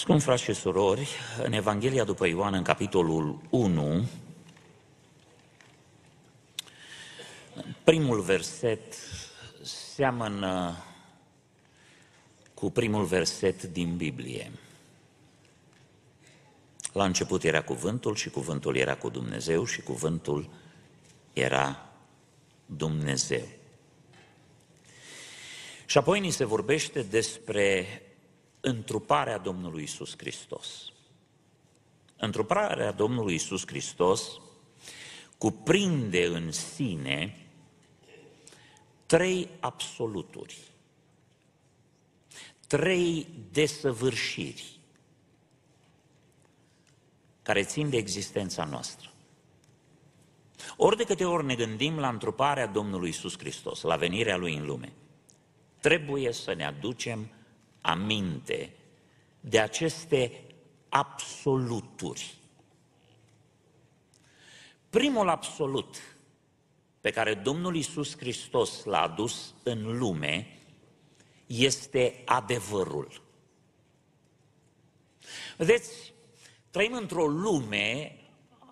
Scump frați și surori, în Evanghelia după Ioan, în capitolul 1, primul verset seamănă cu primul verset din Biblie. La început era cuvântul și cuvântul era cu Dumnezeu și cuvântul era Dumnezeu. Și apoi ni se vorbește despre întruparea Domnului Isus Hristos. Întruparea Domnului Isus Hristos cuprinde în sine trei absoluturi, trei desăvârșiri care țin de existența noastră. Ori de câte ori ne gândim la întruparea Domnului Isus Hristos, la venirea Lui în lume, trebuie să ne aducem aminte de aceste absoluturi. Primul absolut pe care Domnul Isus Hristos l-a adus în lume este adevărul. Vedeți, trăim într-o lume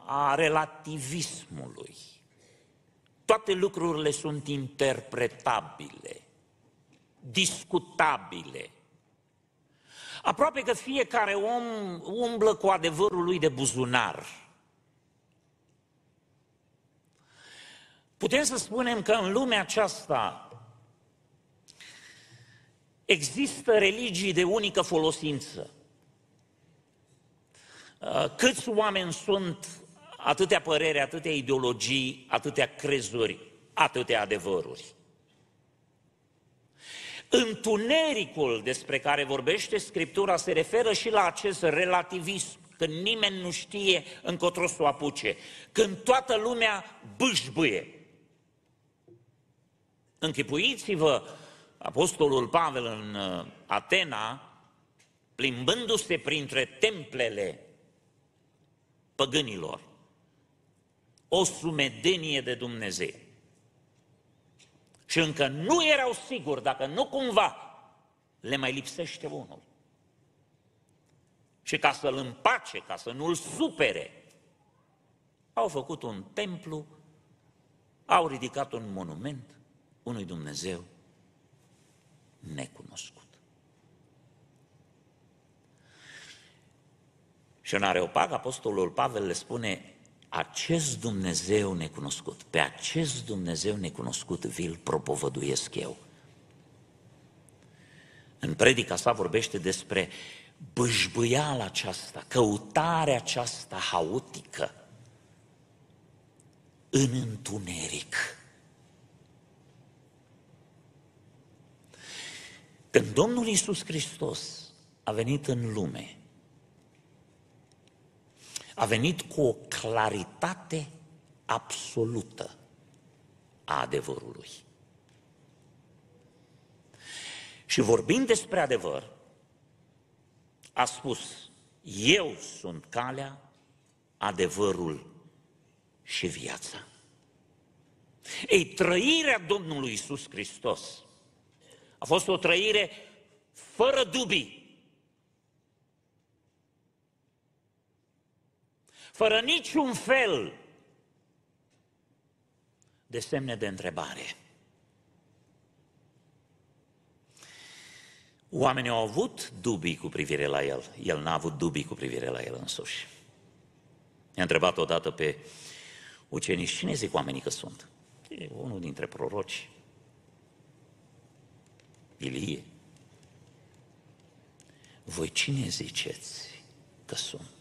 a relativismului. Toate lucrurile sunt interpretabile, discutabile. Aproape că fiecare om umblă cu adevărul lui de buzunar. Putem să spunem că în lumea aceasta există religii de unică folosință. Câți oameni sunt atâtea păreri, atâtea ideologii, atâtea crezuri, atâtea adevăruri. Întunericul despre care vorbește Scriptura se referă și la acest relativism, când nimeni nu știe încotro să o apuce, când toată lumea bâșbâie. Închipuiți-vă Apostolul Pavel în uh, Atena, plimbându-se printre templele păgânilor, o sumedenie de Dumnezeu. Și încă nu erau siguri dacă nu cumva le mai lipsește unul. Și ca să-l împace, ca să nu-l supere, au făcut un templu, au ridicat un monument unui Dumnezeu necunoscut. Și în Areopag, Apostolul Pavel le spune, acest Dumnezeu necunoscut, pe acest Dumnezeu necunoscut vi-l propovăduiesc eu. În predica sa vorbește despre bâșbâiala aceasta, căutarea aceasta haotică în întuneric. Când Domnul Iisus Hristos a venit în lume, a venit cu o claritate absolută a adevărului. Și vorbind despre adevăr, a spus, eu sunt calea, adevărul și viața. Ei, trăirea Domnului Isus Hristos a fost o trăire fără dubii, fără niciun fel de semne de întrebare. Oamenii au avut dubii cu privire la el, el n-a avut dubii cu privire la el însuși. I-a întrebat odată pe ucenici, cine zic oamenii că sunt? E unul dintre proroci. Ilie. Voi cine ziceți că sunt?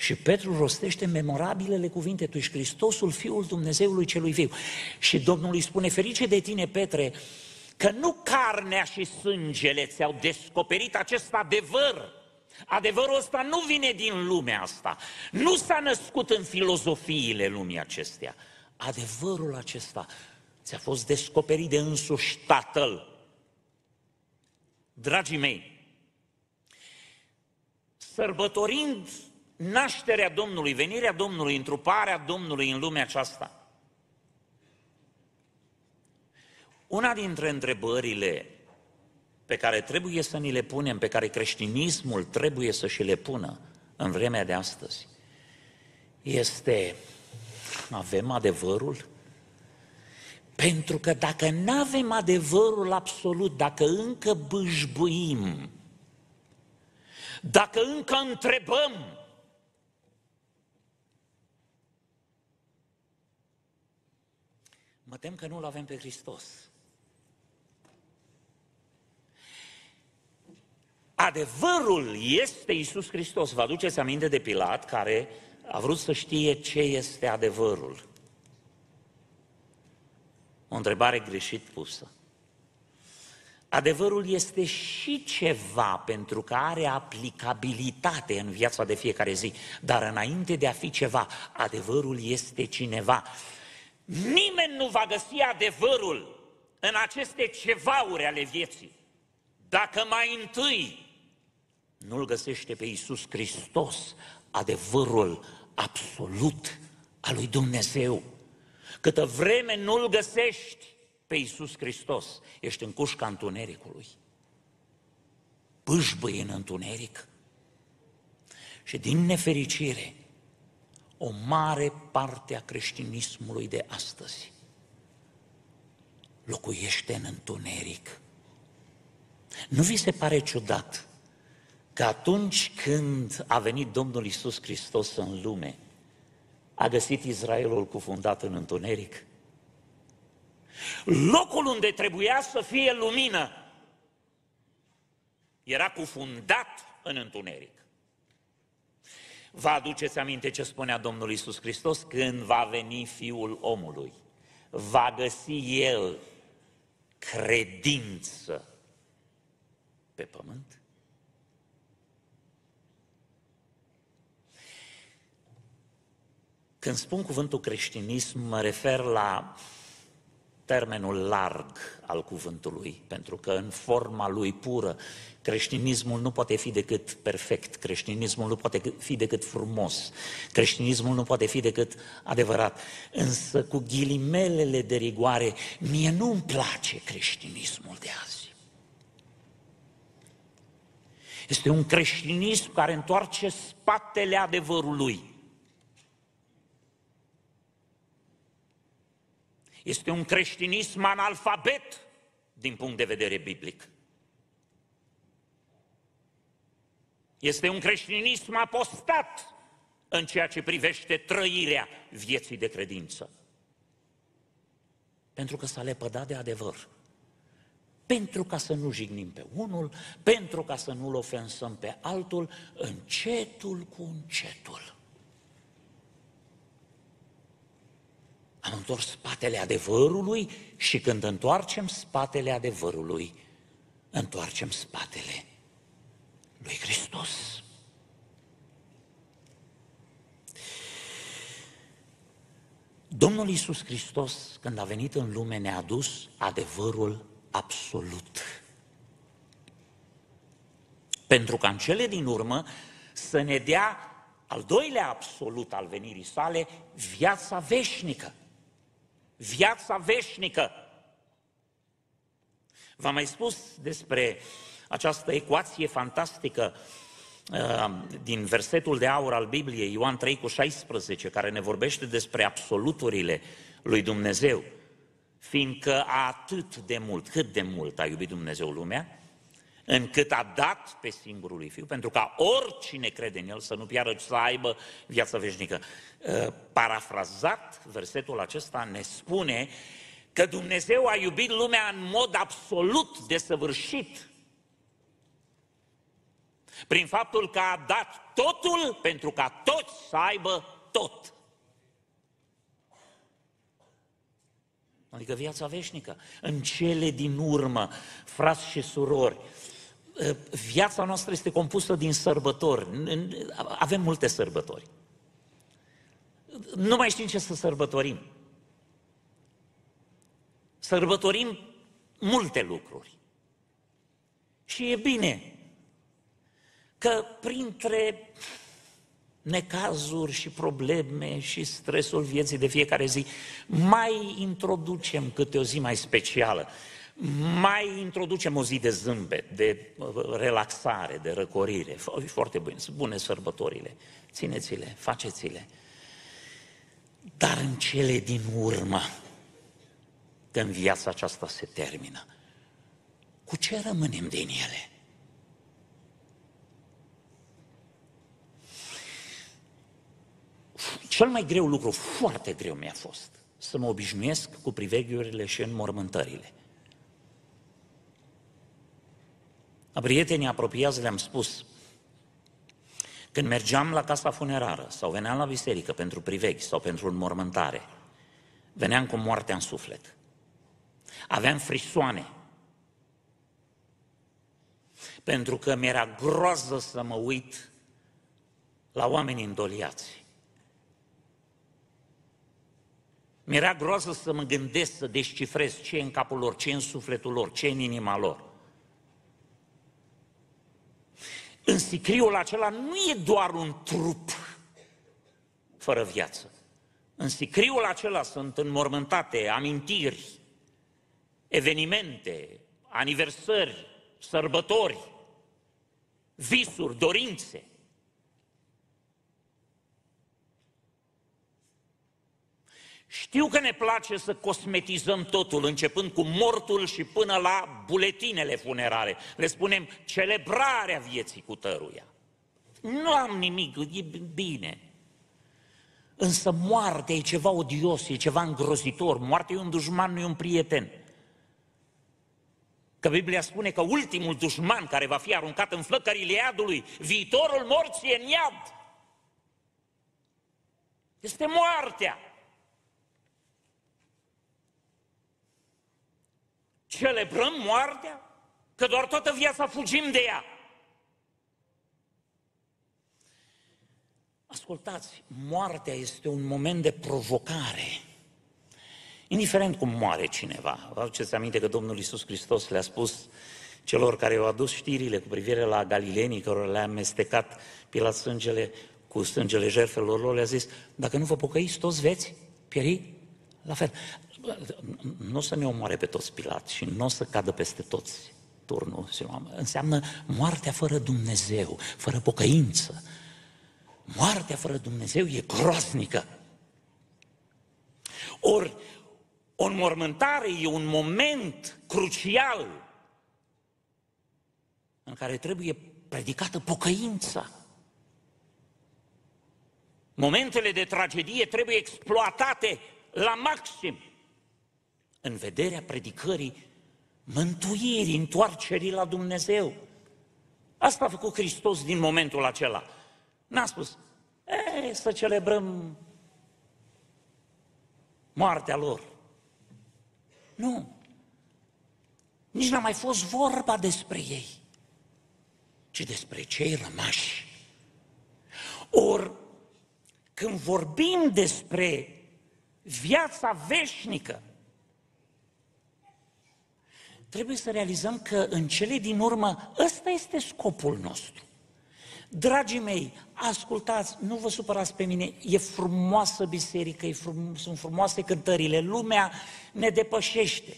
Și Petru rostește memorabilele cuvinte, tu ești Hristosul, Fiul Dumnezeului celui viu. Și Domnul îi spune, ferice de tine, Petre, că nu carnea și sângele ți-au descoperit acest adevăr. Adevărul ăsta nu vine din lumea asta. Nu s-a născut în filozofiile lumii acestea. Adevărul acesta ți-a fost descoperit de însuși Tatăl. Dragii mei, sărbătorind nașterea Domnului, venirea Domnului, întruparea Domnului în lumea aceasta. Una dintre întrebările pe care trebuie să ni le punem, pe care creștinismul trebuie să și le pună în vremea de astăzi, este avem adevărul? Pentru că dacă nu avem adevărul absolut, dacă încă bâșbuim, dacă încă întrebăm, mă tem că nu-L avem pe Hristos. Adevărul este Isus Hristos. Vă aduceți aminte de Pilat care a vrut să știe ce este adevărul. O întrebare greșit pusă. Adevărul este și ceva pentru că are aplicabilitate în viața de fiecare zi, dar înainte de a fi ceva, adevărul este cineva. Nimeni nu va găsi adevărul în aceste cevauri ale vieții dacă mai întâi nu-L găsește pe Iisus Hristos, adevărul absolut al lui Dumnezeu. Câtă vreme nu-L găsești pe Iisus Hristos, ești în cușca întunericului. Pâșbăi în întuneric. Și din nefericire, o mare parte a creștinismului de astăzi locuiește în întuneric. Nu vi se pare ciudat că atunci când a venit Domnul Isus Hristos în lume, a găsit Israelul cufundat în întuneric? Locul unde trebuia să fie lumină era cufundat în întuneric. Vă aduceți aminte ce spunea Domnul Isus Hristos? Când va veni Fiul omului, va găsi El credință pe pământ? Când spun cuvântul creștinism, mă refer la termenul larg al cuvântului, pentru că în forma lui pură, creștinismul nu poate fi decât perfect, creștinismul nu poate fi decât frumos, creștinismul nu poate fi decât adevărat. Însă cu ghilimelele de rigoare, mie nu-mi place creștinismul de azi. Este un creștinism care întoarce spatele adevărului. Este un creștinism analfabet din punct de vedere biblic. Este un creștinism apostat în ceea ce privește trăirea vieții de credință. Pentru că s-a lepădat de adevăr. Pentru ca să nu jignim pe unul, pentru ca să nu-l ofensăm pe altul, încetul cu încetul. Am întors spatele adevărului și când întoarcem spatele adevărului, întoarcem spatele lui Hristos. Domnul Iisus Hristos, când a venit în lume, ne-a adus adevărul absolut. Pentru ca în cele din urmă să ne dea al doilea absolut al venirii sale, viața veșnică viața veșnică. V-am mai spus despre această ecuație fantastică uh, din versetul de aur al Bibliei, Ioan 3 cu 16, care ne vorbește despre absoluturile lui Dumnezeu. Fiindcă atât de mult, cât de mult a iubit Dumnezeu lumea, încât a dat pe singurul lui Fiu, pentru ca oricine crede în El să nu piară, ci să aibă viața veșnică. Uh, parafrazat, versetul acesta ne spune că Dumnezeu a iubit lumea în mod absolut desăvârșit, prin faptul că a dat totul pentru ca toți să aibă tot. Adică viața veșnică. În cele din urmă, frați și surori, Ă, viața noastră este compusă din sărbători. Avem multe sărbători. Nu mai știm ce să sărbătorim. Sărbătorim multe lucruri. Și e bine că printre necazuri și probleme și stresul vieții de fiecare zi, mai introducem câte o zi mai specială mai introducem o zi de zâmbet, de relaxare, de răcorire. Foarte bune, sunt bune sărbătorile. Țineți-le, faceți-le. Dar în cele din urmă, când viața aceasta se termină, cu ce rămânem din ele? Cel mai greu lucru, foarte greu mi-a fost, să mă obișnuiesc cu priveghiurile și înmormântările. La prietenii apropiați le-am spus, când mergeam la casa funerară sau veneam la biserică pentru priveghi sau pentru înmormântare, veneam cu moartea în suflet. Aveam frisoane. Pentru că mi-era groază să mă uit la oameni îndoliați. Mi-era groază să mă gândesc, să descifrez ce e în capul lor, ce e în sufletul lor, ce e în inima lor. În sicriul acela nu e doar un trup fără viață. În sicriul acela sunt înmormântate amintiri, evenimente, aniversări, sărbători, visuri, dorințe. Știu că ne place să cosmetizăm totul, începând cu mortul și până la buletinele funerare. Le spunem celebrarea vieții cu tăruia. Nu am nimic, e bine. Însă moartea e ceva odios, e ceva îngrozitor. Moartea e un dușman, nu e un prieten. Că Biblia spune că ultimul dușman care va fi aruncat în flăcările iadului, viitorul morții e în iad. Este moartea. Celebrăm moartea? Că doar toată viața fugim de ea. Ascultați, moartea este un moment de provocare. Indiferent cum moare cineva. Vă aduceți aminte că Domnul Iisus Hristos le-a spus celor care au adus știrile cu privire la galilenii, care le-a amestecat Pilat sângele cu sângele jertfelor lor, le-a zis, dacă nu vă pocăiți, toți veți pieri la fel nu o să ne omoare pe toți Pilat și nu o să cadă peste toți turnul. Înseamnă moartea fără Dumnezeu, fără pocăință. Moartea fără Dumnezeu e groaznică. Ori o înmormântare e un moment crucial în care trebuie predicată pocăința. Momentele de tragedie trebuie exploatate la maxim în vederea predicării mântuirii, întoarcerii la Dumnezeu. Asta a făcut Hristos din momentul acela. N-a spus, e, să celebrăm moartea lor. Nu. Nici n-a mai fost vorba despre ei, ci despre cei rămași. Or, când vorbim despre viața veșnică, trebuie să realizăm că în cele din urmă ăsta este scopul nostru. Dragii mei, ascultați, nu vă supărați pe mine, e frumoasă biserică, e frum, sunt frumoase cântările, lumea ne depășește.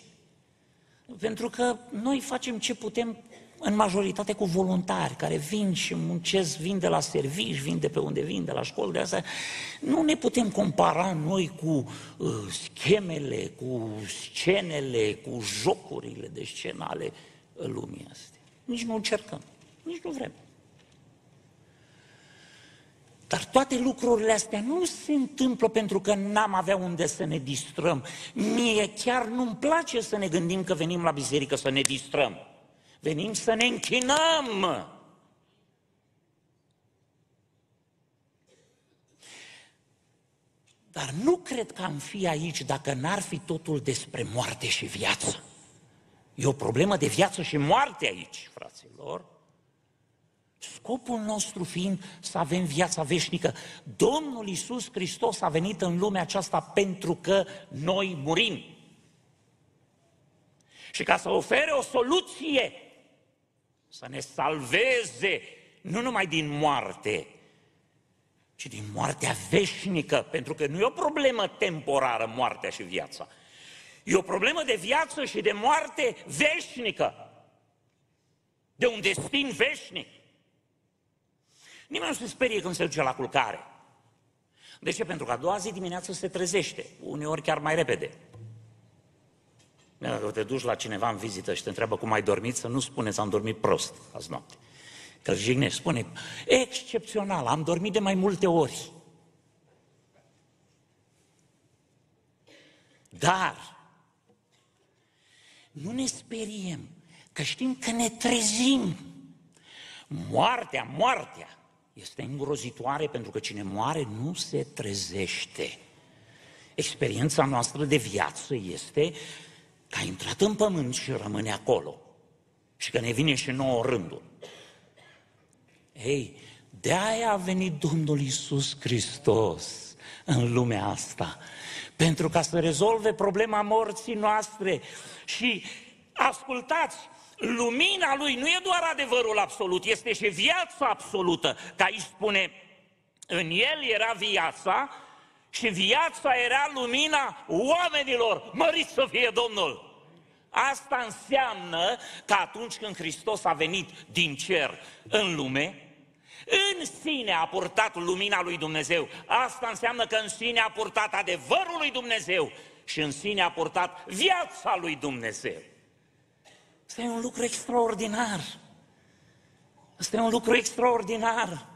Pentru că noi facem ce putem în majoritate cu voluntari care vin și muncesc, vin de la servici, vin de pe unde vin, de la școli, de asta. Nu ne putem compara noi cu uh, schemele, cu scenele, cu jocurile de scenă ale lumii astea. Nici nu încercăm, nici nu vrem. Dar toate lucrurile astea nu se întâmplă pentru că n-am avea unde să ne distrăm. Mie chiar nu-mi place să ne gândim că venim la biserică să ne distrăm. Venim să ne închinăm. Dar nu cred că am fi aici dacă n-ar fi totul despre moarte și viață. E o problemă de viață și moarte aici, fraților. Scopul nostru fiind să avem viața veșnică. Domnul Iisus Hristos a venit în lumea aceasta pentru că noi murim. Și ca să ofere o soluție să ne salveze nu numai din moarte, ci din moartea veșnică, pentru că nu e o problemă temporară moartea și viața. E o problemă de viață și de moarte veșnică, de un destin veșnic. Nimeni nu se sperie când se duce la culcare. De ce? Pentru că a doua zi dimineață se trezește, uneori chiar mai repede. Dacă te duci la cineva în vizită și te întreabă cum ai dormit, să nu spuneți am dormit prost azi noapte. Că îl jignești, spune, excepțional, am dormit de mai multe ori. Dar nu ne speriem, că știm că ne trezim. Moartea, moartea este îngrozitoare pentru că cine moare nu se trezește. Experiența noastră de viață este că a intrat în pământ și rămâne acolo. Și că ne vine și nouă rândul. Ei, de aia a venit Domnul Isus Hristos în lumea asta. Pentru ca să rezolve problema morții noastre. Și ascultați, lumina lui nu e doar adevărul absolut, este și viața absolută. Ca aici spune, în el era viața și viața era lumina oamenilor. Mărit să fie Domnul! Asta înseamnă că atunci când Hristos a venit din cer în lume, în sine a purtat lumina lui Dumnezeu. Asta înseamnă că în sine a purtat adevărul lui Dumnezeu și în sine a purtat viața lui Dumnezeu. Asta e un lucru extraordinar. Asta e un lucru extraordinar.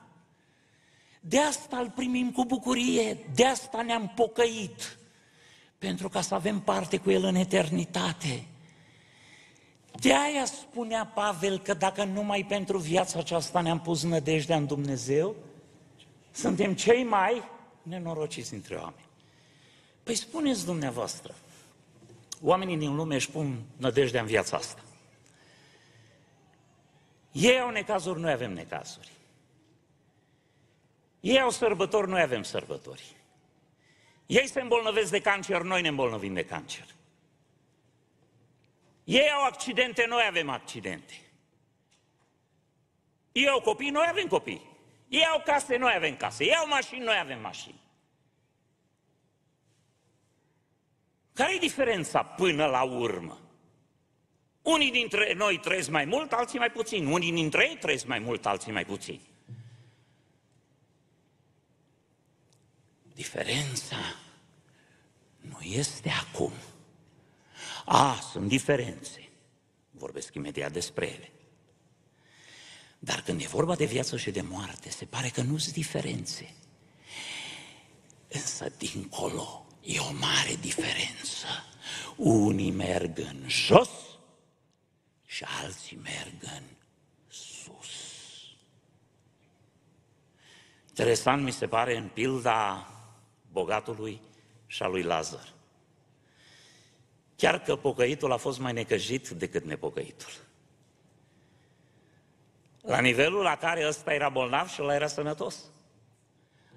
De asta îl primim cu bucurie, de asta ne-am pocăit, pentru ca să avem parte cu El în eternitate. De aia spunea Pavel că dacă numai pentru viața aceasta ne-am pus nădejdea în Dumnezeu, suntem cei mai nenorociți dintre oameni. Păi spuneți dumneavoastră, oamenii din lume își pun nădejdea în viața asta. Ei au necazuri, noi avem necazuri. Ei au sărbători, noi avem sărbători. Ei se îmbolnăvesc de cancer, noi ne îmbolnăvim de cancer. Ei au accidente, noi avem accidente. Ei au copii, noi avem copii. Ei au case, noi avem case. Ei au mașini, noi avem mașini. Care e diferența până la urmă? Unii dintre noi trăiesc mai mult, alții mai puțin. Unii dintre ei trăiesc mai mult, alții mai puțin. Diferența nu este acum. A, sunt diferențe. Vorbesc imediat despre ele. Dar când e vorba de viață și de moarte, se pare că nu sunt diferențe. Însă, dincolo, e o mare diferență. Unii merg în jos și alții merg în sus. Interesant mi se pare în pilda bogatului și a lui Lazar. Chiar că pocăitul a fost mai necăjit decât nepocăitul. La nivelul la care ăsta era bolnav și ăla era sănătos.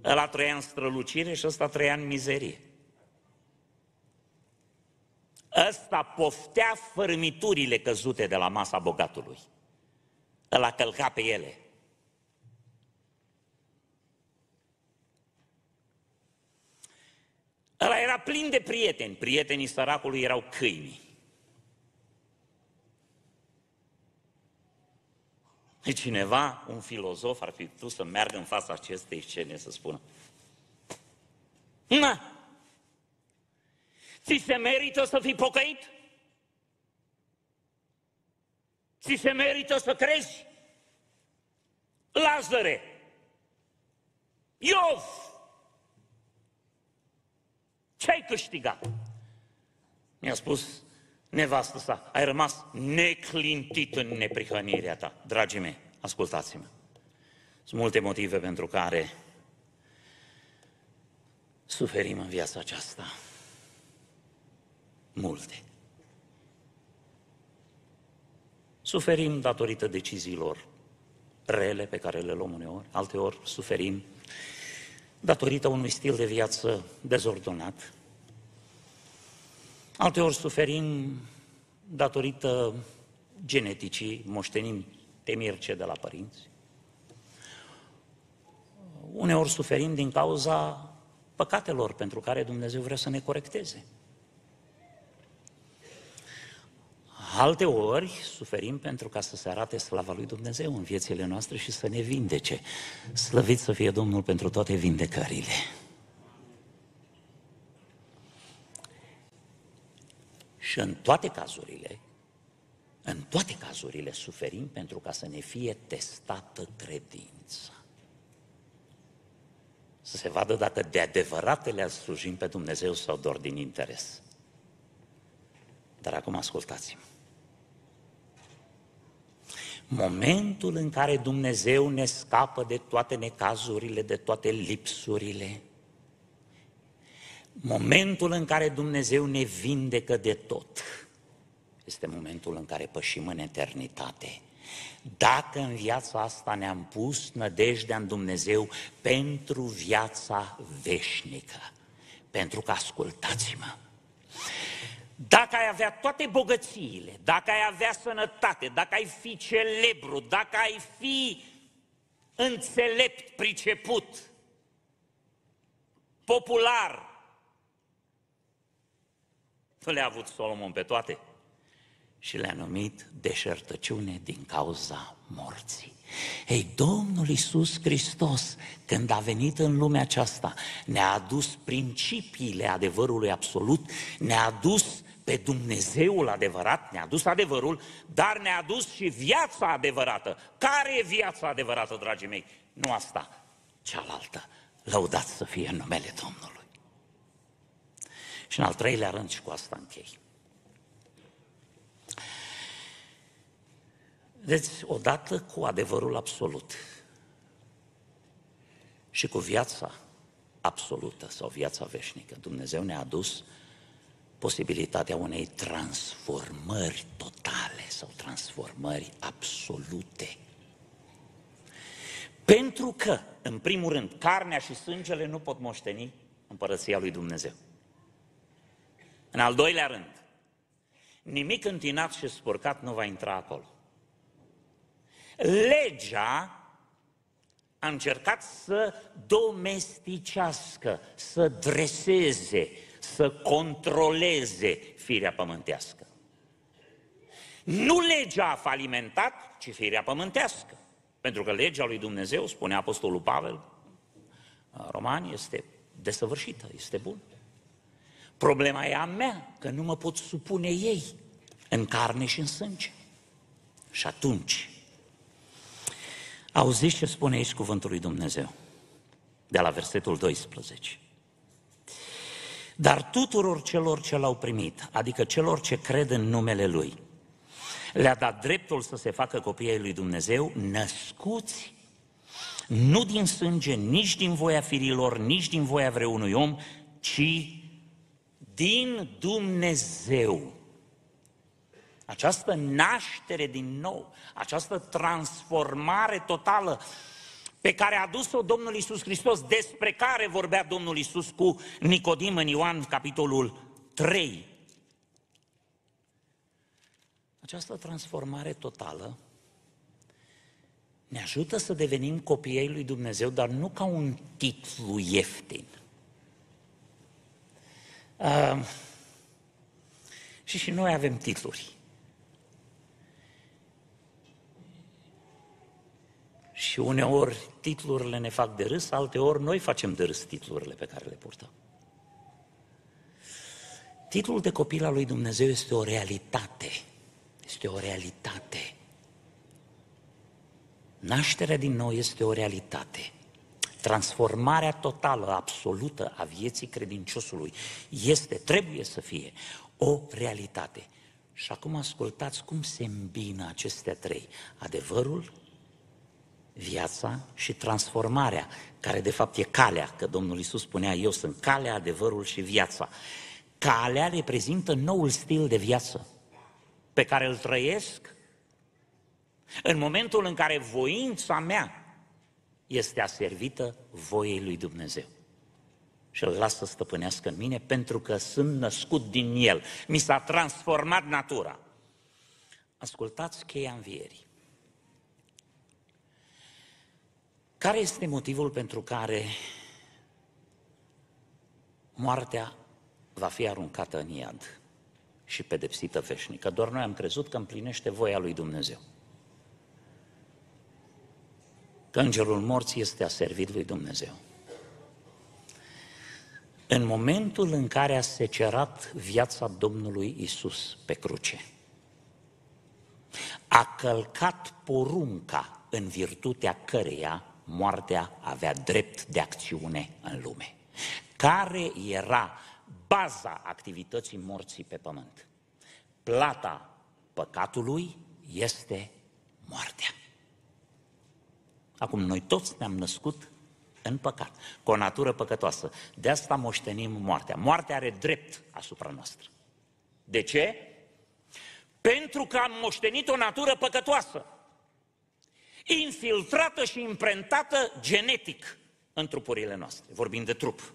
Ăla trăia în strălucire și ăsta trăia în mizerie. Ăsta poftea fărâmiturile căzute de la masa bogatului. Ăla călca pe ele. Ăla era plin de prieteni. Prietenii săracului erau câini. E cineva, un filozof, ar fi putut să meargă în fața acestei scene să spună Na! Ți se merită să fii pocăit? Ți se merită să crezi? Lazare! Iov! Ce ai câștigat? Mi-a spus nevastă sa, ai rămas neclintit în neprihănirea ta. Dragii mei, ascultați-mă. Sunt multe motive pentru care suferim în viața aceasta. Multe. Suferim datorită deciziilor rele pe care le luăm uneori, alteori suferim datorită unui stil de viață dezordonat. Alteori suferim datorită geneticii, moștenim temirce de la părinți. Uneori suferim din cauza păcatelor pentru care Dumnezeu vrea să ne corecteze. Alte ori suferim pentru ca să se arate slava lui Dumnezeu în viețile noastre și să ne vindece. Slăvit să fie Domnul pentru toate vindecările. Și în toate cazurile, în toate cazurile suferim pentru ca să ne fie testată credința. Să se vadă dacă de adevăratele slujim pe Dumnezeu sau doar din interes. Dar acum ascultați-mă. Momentul în care Dumnezeu ne scapă de toate necazurile, de toate lipsurile, momentul în care Dumnezeu ne vindecă de tot, este momentul în care pășim în eternitate. Dacă în viața asta ne-am pus nădejdea în Dumnezeu pentru viața veșnică, pentru că ascultați-mă, dacă ai avea toate bogățiile, dacă ai avea sănătate, dacă ai fi celebru, dacă ai fi înțelept, priceput, popular, nu le-a avut Solomon pe toate și le-a numit deșertăciune din cauza morții. Ei, Domnul Iisus Hristos, când a venit în lumea aceasta, ne-a adus principiile adevărului absolut, ne-a adus pe Dumnezeul adevărat, ne-a dus adevărul, dar ne-a dus și viața adevărată. Care e viața adevărată, dragii mei? Nu asta, cealaltă. Lăudați să fie în numele Domnului. Și în al treilea rând și cu asta închei. Deci, odată cu adevărul absolut și cu viața absolută sau viața veșnică, Dumnezeu ne-a adus posibilitatea unei transformări totale sau transformări absolute. Pentru că, în primul rând, carnea și sângele nu pot moșteni împărăția lui Dumnezeu. În al doilea rând, nimic întinat și spurcat nu va intra acolo. Legea a încercat să domesticească, să dreseze, să controleze firea pământească. Nu legea a falimentat, ci firea pământească. Pentru că legea lui Dumnezeu, spune Apostolul Pavel, Romani, este desăvârșită, este bună. Problema e a mea, că nu mă pot supune ei în carne și în sânge. Și atunci, auziți ce spune aici cuvântul lui Dumnezeu? De la versetul 12. Dar tuturor celor ce l-au primit, adică celor ce cred în numele Lui, le-a dat dreptul să se facă copiii lui Dumnezeu, născuți nu din sânge, nici din voia firilor, nici din voia vreunui om, ci din Dumnezeu. Această naștere din nou, această transformare totală pe care a dus-o Domnul Isus Hristos, despre care vorbea Domnul Isus cu Nicodim în Ioan, capitolul 3. Această transformare totală ne ajută să devenim copiii lui Dumnezeu, dar nu ca un titlu ieftin. Uh, și și noi avem titluri. Și uneori titlurile ne fac de râs, alteori noi facem de râs titlurile pe care le purtăm. Titlul de copil al lui Dumnezeu este o realitate. Este o realitate. Nașterea din nou este o realitate. Transformarea totală, absolută a vieții credinciosului este, trebuie să fie, o realitate. Și acum ascultați cum se îmbină acestea trei. Adevărul, viața și transformarea, care de fapt e calea, că Domnul Isus spunea, eu sunt calea, adevărul și viața. Calea reprezintă noul stil de viață pe care îl trăiesc în momentul în care voința mea este aservită voiei lui Dumnezeu. Și îl las să stăpânească în mine pentru că sunt născut din el. Mi s-a transformat natura. Ascultați cheia învierii. Care este motivul pentru care moartea va fi aruncată în iad și pedepsită veșnică. Doar noi am crezut că împlinește voia lui Dumnezeu. Că îngerul morții este aservit lui Dumnezeu. În momentul în care a secerat viața Domnului Isus pe cruce, a călcat porunca în virtutea căreia moartea avea drept de acțiune în lume. Care era baza activității morții pe pământ? Plata păcatului este moartea. Acum, noi toți ne-am născut în păcat, cu o natură păcătoasă. De asta moștenim moartea. Moartea are drept asupra noastră. De ce? Pentru că am moștenit o natură păcătoasă, infiltrată și imprentată genetic în trupurile noastre, vorbind de trup.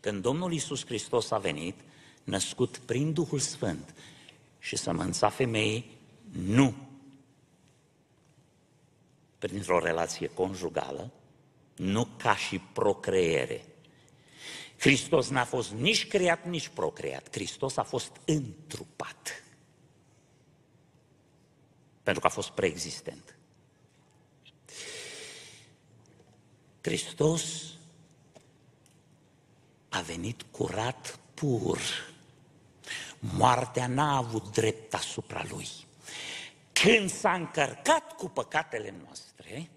Când Domnul Isus Hristos a venit, născut prin Duhul Sfânt și sămânța femeii, nu printr-o relație conjugală, nu ca și procreere. Hristos n-a fost nici creat, nici procreat. Hristos a fost întrupat. Pentru că a fost preexistent. Hristos a venit curat pur. Moartea n-a avut drept asupra lui. Când s-a încărcat cu păcatele noastre,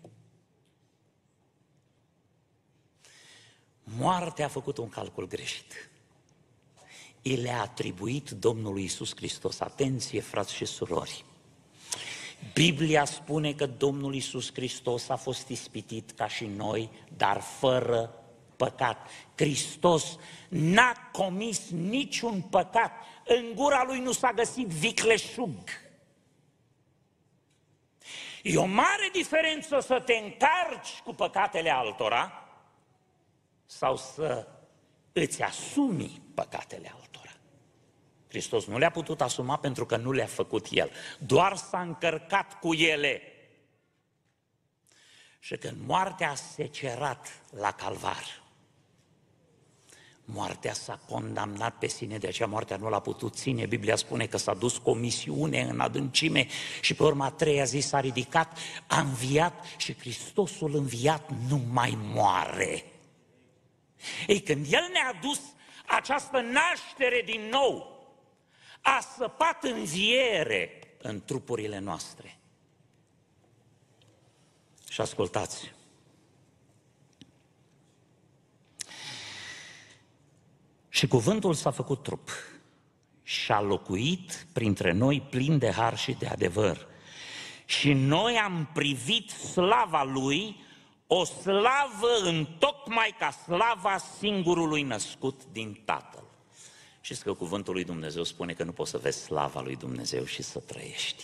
moartea a făcut un calcul greșit. I le-a atribuit Domnului Isus Hristos. Atenție, frați și surori! Biblia spune că Domnul Isus Hristos a fost ispitit ca și noi, dar fără păcat. Hristos n-a comis niciun păcat. În gura lui nu s-a găsit vicleșug. E o mare diferență să te încarci cu păcatele altora sau să îți asumi păcatele altora. Hristos nu le-a putut asuma pentru că nu le-a făcut El. Doar s-a încărcat cu ele. Și când moartea a secerat la calvar, moartea s-a condamnat pe sine, de aceea moartea nu l-a putut ține. Biblia spune că s-a dus cu o misiune în adâncime și pe urma a treia zi s-a ridicat, a înviat și Hristosul înviat nu mai moare. Ei, când El ne-a dus această naștere din nou, a săpat înviere în trupurile noastre. Și ascultați, Și cuvântul s-a făcut trup și a locuit printre noi plin de har și de adevăr. Și noi am privit slava lui, o slavă în tocmai ca slava singurului născut din Tatăl. Știți că cuvântul lui Dumnezeu spune că nu poți să vezi slava lui Dumnezeu și să trăiești.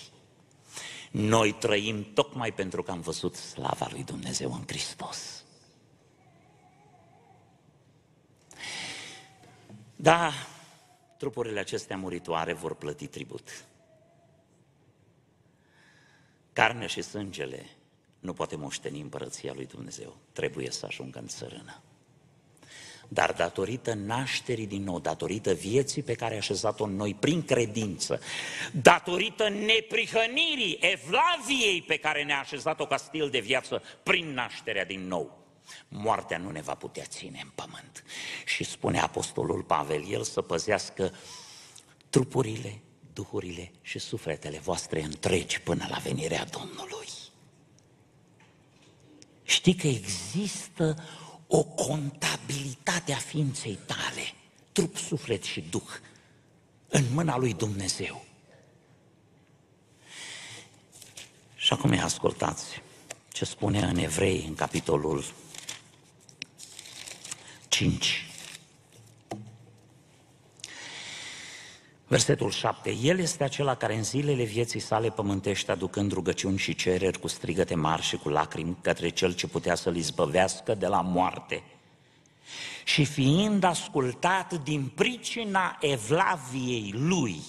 Noi trăim tocmai pentru că am văzut slava lui Dumnezeu în Hristos. Da, trupurile acestea muritoare vor plăti tribut. Carnea și sângele nu poate moșteni împărăția lui Dumnezeu. Trebuie să ajungă în țărână. Dar datorită nașterii din nou, datorită vieții pe care a așezat-o în noi prin credință, datorită neprihănirii, evlaviei pe care ne-a așezat-o ca stil de viață prin nașterea din nou, moartea nu ne va putea ține în pământ. Și spune Apostolul Pavel, el să păzească trupurile, duhurile și sufletele voastre întregi până la venirea Domnului. Știi că există o contabilitate a ființei tale, trup, suflet și duh, în mâna lui Dumnezeu. Și acum ascultați ce spune în Evrei, în capitolul 5. Versetul 7. El este acela care în zilele vieții sale pământește aducând rugăciuni și cereri cu strigăte mari și cu lacrimi către cel ce putea să-l izbăvească de la moarte. Și fiind ascultat din pricina evlaviei lui,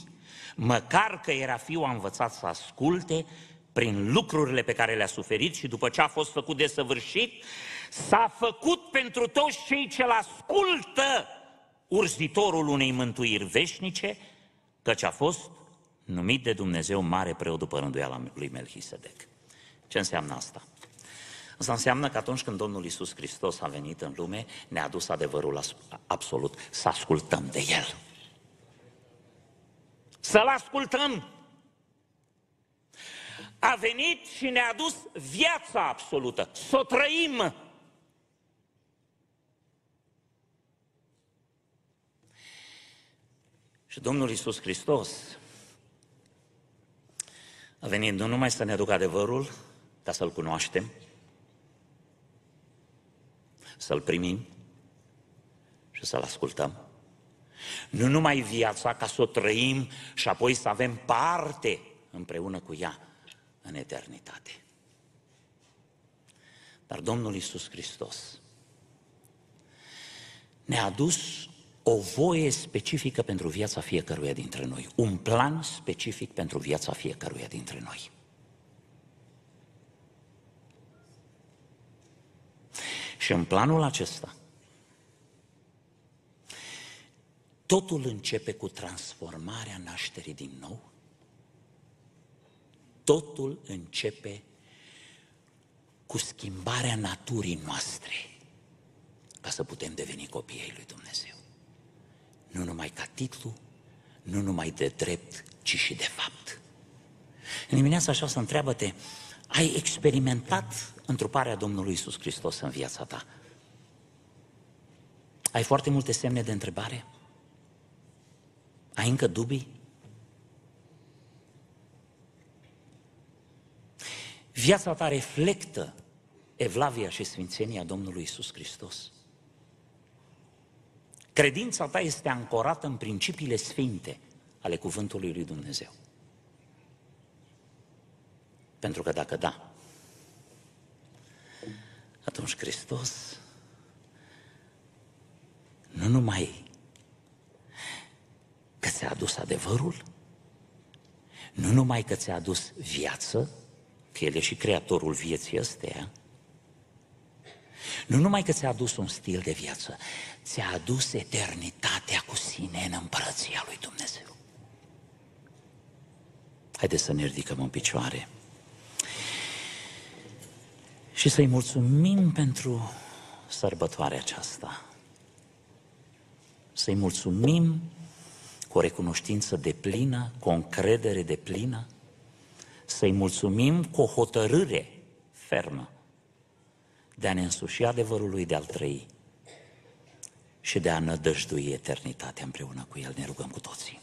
măcar că era fiu a învățat să asculte prin lucrurile pe care le-a suferit și după ce a fost făcut desăvârșit, s-a făcut pentru toți cei ce-l ascultă urzitorul unei mântuiri veșnice, căci a fost numit de Dumnezeu mare preot după rânduiala lui Melchisedec. Ce înseamnă asta? Asta înseamnă că atunci când Domnul Isus Hristos a venit în lume, ne-a adus adevărul absolut, să ascultăm de El. Să-L ascultăm! A venit și ne-a adus viața absolută, să o trăim! Și Domnul Isus Hristos a venit nu numai să ne aducă adevărul, ca să-L cunoaștem, să-L primim și să-L ascultăm. Nu numai viața ca să o trăim și apoi să avem parte împreună cu ea în eternitate. Dar Domnul Isus Hristos ne-a adus o voie specifică pentru viața fiecăruia dintre noi, un plan specific pentru viața fiecăruia dintre noi. Și în planul acesta, totul începe cu transformarea nașterii din nou, totul începe cu schimbarea naturii noastre ca să putem deveni copiii lui Dumnezeu. Nu numai ca titlu, nu numai de drept, ci și de fapt. În dimineața așa să întreabă-te, ai experimentat întruparea Domnului Isus Hristos în viața ta? Ai foarte multe semne de întrebare? Ai încă dubii? Viața ta reflectă evlavia și sfințenia Domnului Isus Hristos. Credința ta este ancorată în principiile sfinte ale Cuvântului lui Dumnezeu. Pentru că dacă da, atunci Hristos nu numai că ți-a adus adevărul, nu numai că ți-a adus viață, că El e și creatorul vieții ăsteia, nu numai că ți-a adus un stil de viață, ți-a adus eternitatea cu sine în împărăția lui Dumnezeu. Haideți să ne ridicăm în picioare și să-i mulțumim pentru sărbătoarea aceasta. Să-i mulțumim cu o recunoștință de plină, cu o încredere de plină, să-i mulțumim cu o hotărâre fermă de a ne însuși adevărul lui de a-l trăi și de a nădăjdui eternitatea împreună cu el. Ne rugăm cu toții.